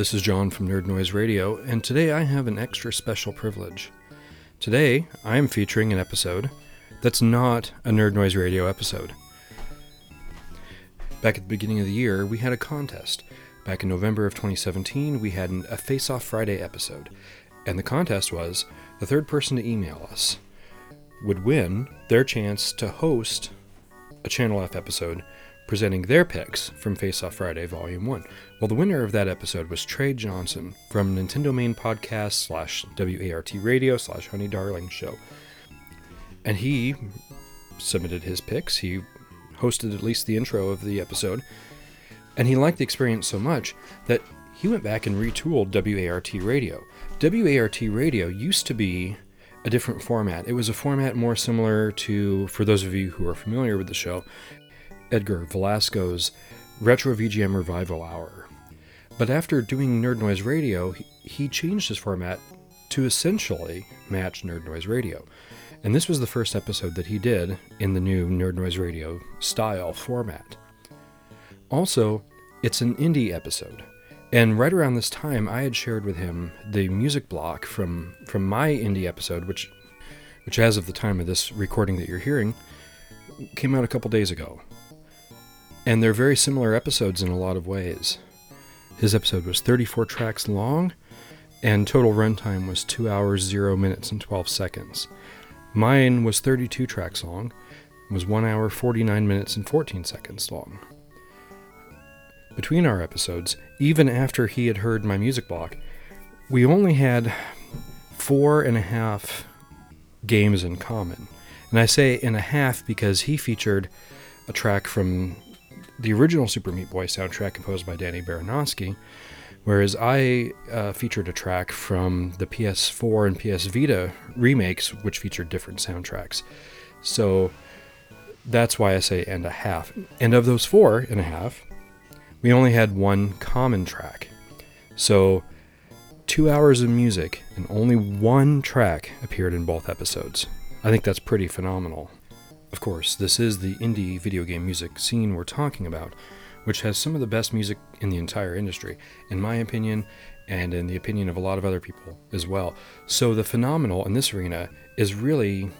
This is John from Nerd Noise Radio, and today I have an extra special privilege. Today, I am featuring an episode that's not a Nerd Noise Radio episode. Back at the beginning of the year, we had a contest. Back in November of 2017, we had an, a Face Off Friday episode, and the contest was the third person to email us would win their chance to host a Channel F episode presenting their picks from Face Off Friday Volume 1. Well, the winner of that episode was Trey Johnson from Nintendo Main Podcast slash WART Radio slash Honey Darling Show. And he submitted his picks. He hosted at least the intro of the episode. And he liked the experience so much that he went back and retooled WART Radio. WART Radio used to be a different format. It was a format more similar to, for those of you who are familiar with the show, Edgar Velasco's Retro VGM Revival Hour. But after doing Nerd Noise Radio, he changed his format to essentially match Nerd Noise Radio. And this was the first episode that he did in the new Nerd Noise Radio style format. Also, it's an indie episode. And right around this time, I had shared with him the music block from, from my indie episode, which, which, as of the time of this recording that you're hearing, came out a couple days ago. And they're very similar episodes in a lot of ways. His episode was 34 tracks long, and total runtime was 2 hours, 0 minutes, and 12 seconds. Mine was 32 tracks long, was 1 hour, 49 minutes, and 14 seconds long. Between our episodes, even after he had heard my music block, we only had four and a half games in common. And I say in a half because he featured a track from the original Super Meat Boy soundtrack composed by Danny Baranowski, whereas I uh, featured a track from the PS4 and PS Vita remakes, which featured different soundtracks. So that's why I say and a half. And of those four and a half, we only had one common track. So two hours of music and only one track appeared in both episodes. I think that's pretty phenomenal. Of course, this is the indie video game music scene we're talking about, which has some of the best music in the entire industry, in my opinion, and in the opinion of a lot of other people as well. So the phenomenal in this arena is really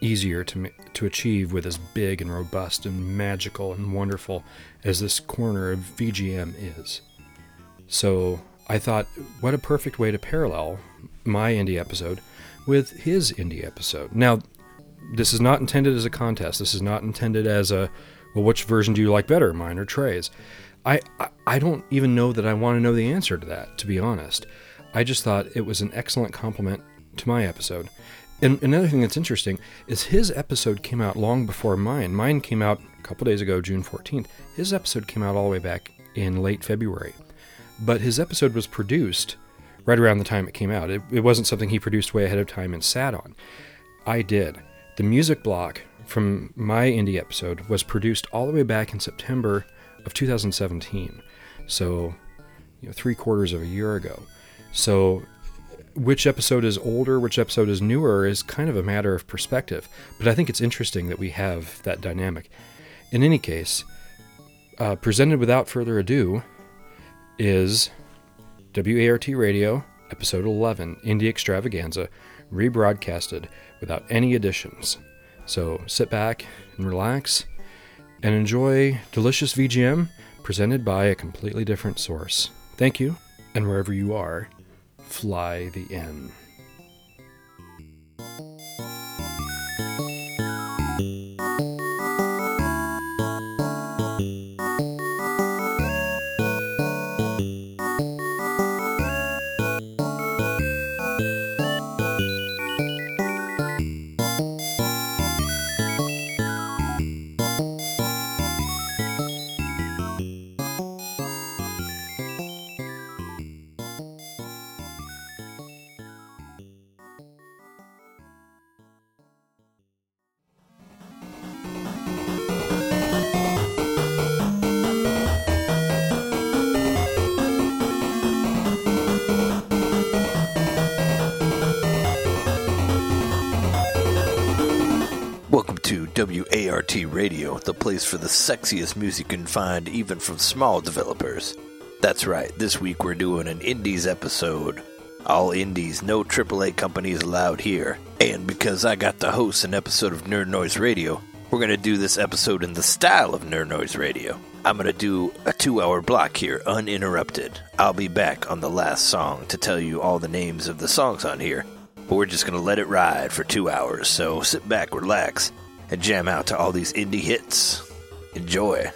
easier to to achieve with as big and robust and magical and wonderful as this corner of VGM is. So I thought, what a perfect way to parallel my indie episode with his indie episode. Now, this is not intended as a contest. This is not intended as a, well, which version do you like better, mine or Trey's? I, I, I don't even know that I want to know the answer to that, to be honest. I just thought it was an excellent complement to my episode. And another thing that's interesting is his episode came out long before mine. Mine came out a couple days ago, June 14th. His episode came out all the way back in late February. But his episode was produced right around the time it came out. It, it wasn't something he produced way ahead of time and sat on. I did. The music block from my indie episode was produced all the way back in September of 2017. So, you know, three quarters of a year ago. So, which episode is older, which episode is newer is kind of a matter of perspective. But I think it's interesting that we have that dynamic. In any case, uh, presented without further ado is WART Radio, episode 11, Indie Extravaganza, rebroadcasted without any additions. So sit back and relax and enjoy delicious VGM presented by a completely different source. Thank you, and wherever you are, fly the N. place for the sexiest music you can find even from small developers. That's right, this week we're doing an Indies episode. All Indies, no AAA companies allowed here. And because I got to host an episode of Nerd Noise Radio, we're going to do this episode in the style of Nerd Noise Radio. I'm going to do a two hour block here, uninterrupted. I'll be back on the last song to tell you all the names of the songs on here, but we're just going to let it ride for two hours, so sit back, relax, and jam out to all these indie hits. Enjoy.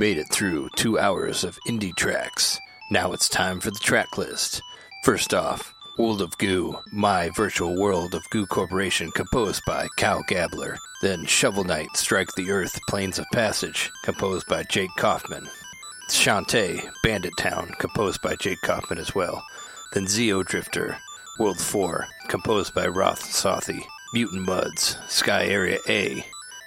Made it through two hours of indie tracks. Now it's time for the track list. First off, World of Goo, My Virtual World of Goo Corporation, composed by Kyle Gabler. Then Shovel Knight, Strike the Earth, Plains of Passage, composed by Jake Kaufman. Shantae, Bandit Town, composed by Jake Kaufman as well. Then Xeodrifter, World 4, composed by Roth Sothi. Mutant Mudds, Sky Area A,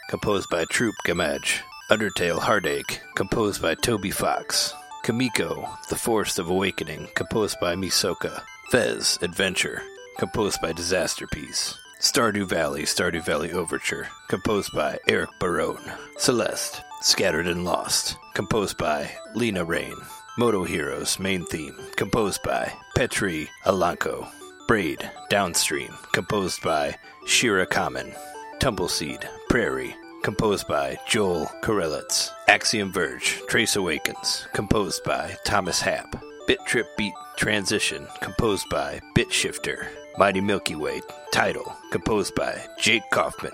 composed by Troupe Gammage. Undertale Heartache, composed by Toby Fox. Kamiko, The Forest of Awakening, composed by Misoka. Fez, Adventure, composed by Disasterpeace. Stardew Valley, Stardew Valley Overture, composed by Eric Barone. Celeste, Scattered and Lost, composed by Lena Raine. Moto Heroes, main theme, composed by Petri Alanko. Braid, Downstream, composed by Shira Kammen. TumbleSeed, Prairie, composed by Joel Corelitz. Axiom Verge, Trace Awakens, composed by Thomas Happ. Bit Trip Beat Transition, composed by Bit Shifter. Mighty Milky Way, title, composed by Jake Kaufman.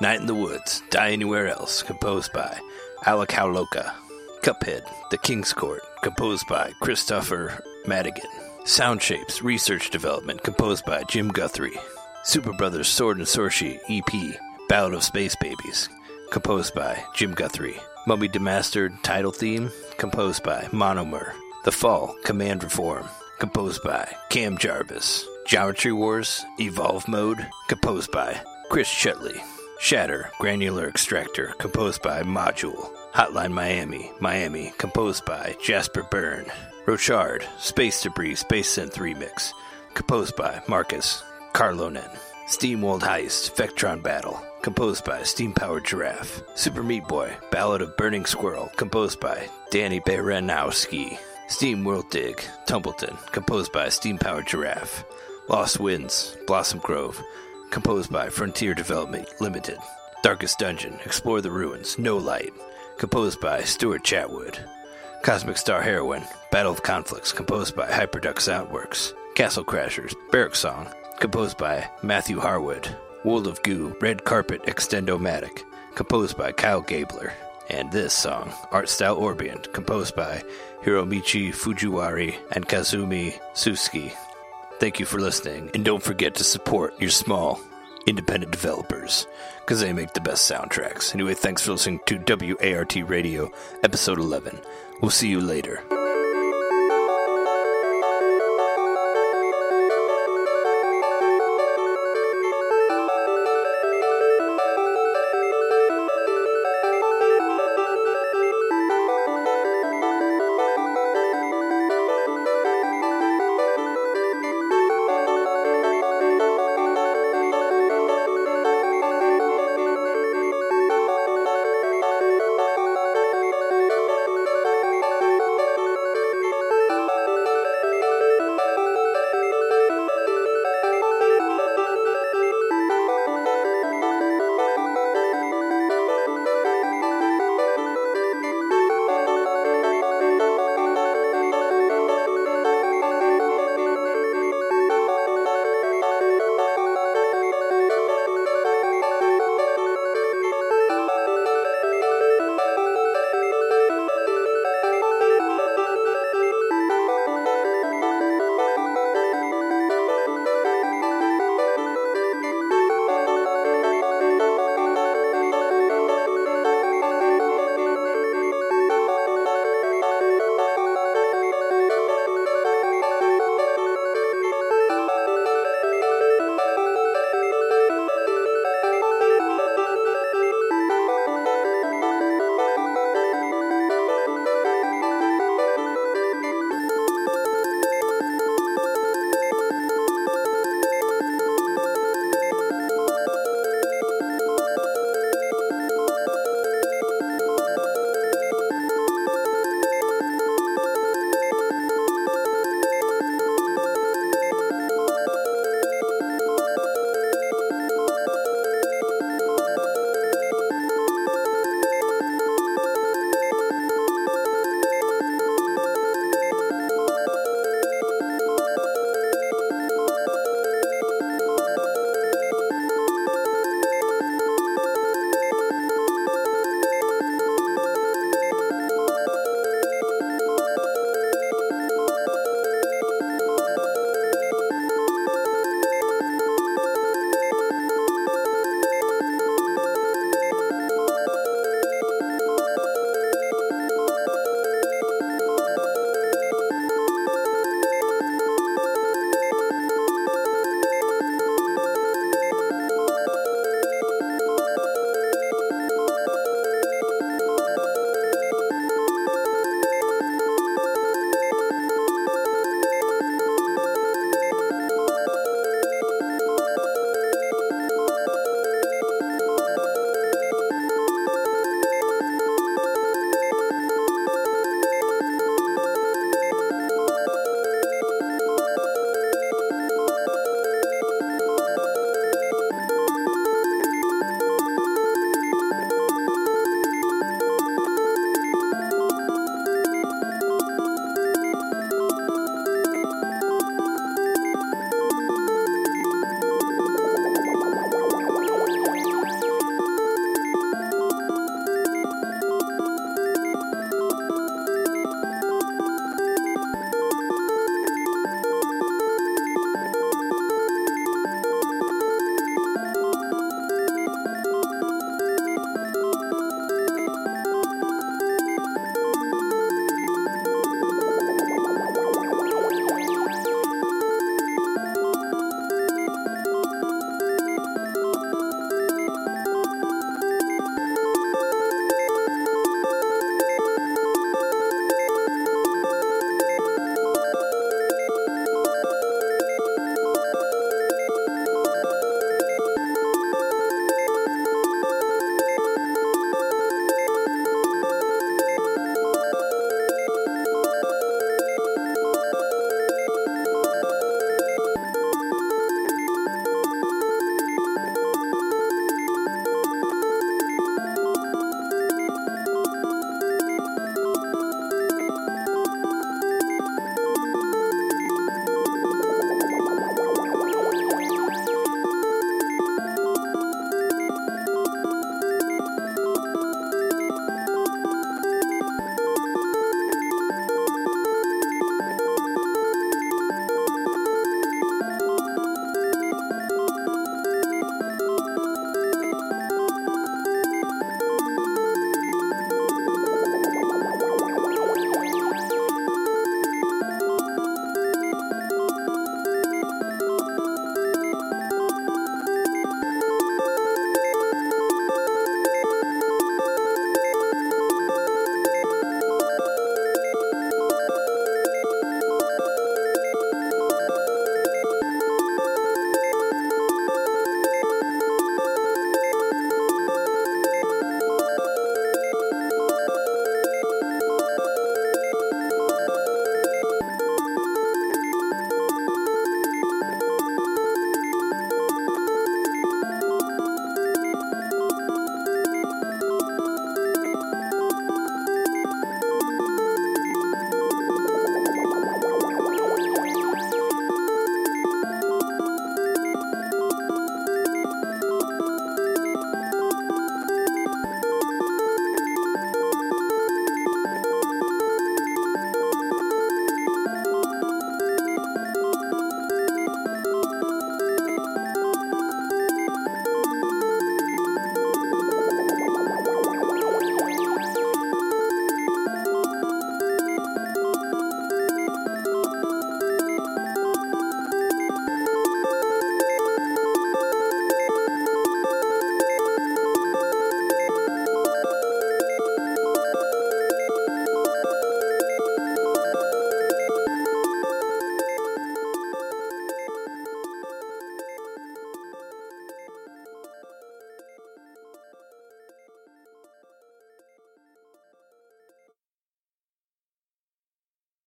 Night in the Woods, Die Anywhere Else, composed by Alec Holowka. Cuphead, The King's Court, composed by Kristofer Maddigan. Sound Shapes, Research Development, composed by Jim Guthrie. Superbrothers Sword and Sworcery EP, Ballad of Space Babies, composed by Jim Guthrie. Mummy Demastered title theme, composed by Monomer. The Fall, Command Reform, composed by Cam Jarvis. Geometry Wars, Evolve Mode, composed by Chris Chudley. Shatter, Granular Extractor, composed by Module. Hotline Miami, Miami, composed by Jasper Byrne. Rochard, Space Debris, Space Synth Remix, composed by Markus Kaarlonen. Steam World Heist, Vectron Battle, composed by Steam Powered Giraffe. Super Meat Boy, Ballad of Burning Squirrel, composed by Danny Baranowsky. Steam World Dig, Tumbleton, composed by Steam Powered Giraffe. LostWinds, Blossom Grove, composed by Frontier Development Limited. Darkest Dungeon, Explore the Ruins, No Light, composed by Stuart Chatwood. Cosmic Star Heroine, Battle of Conflicts, composed by Hyperduck Soundworks. Castle Crashers, Barrack Song, composed by Matthew Harwood. World of Goo, Red Carpet Extendomatic, composed by Kyle Gabler. And this song, Art Style Orbient, composed by Hiromichi Fujiwari and Kazumi Suski. Thank you for listening, and don't forget to support your small, independent developers, because they make the best soundtracks. Anyway, thanks for listening to WART Radio, Episode 11. We'll see you later.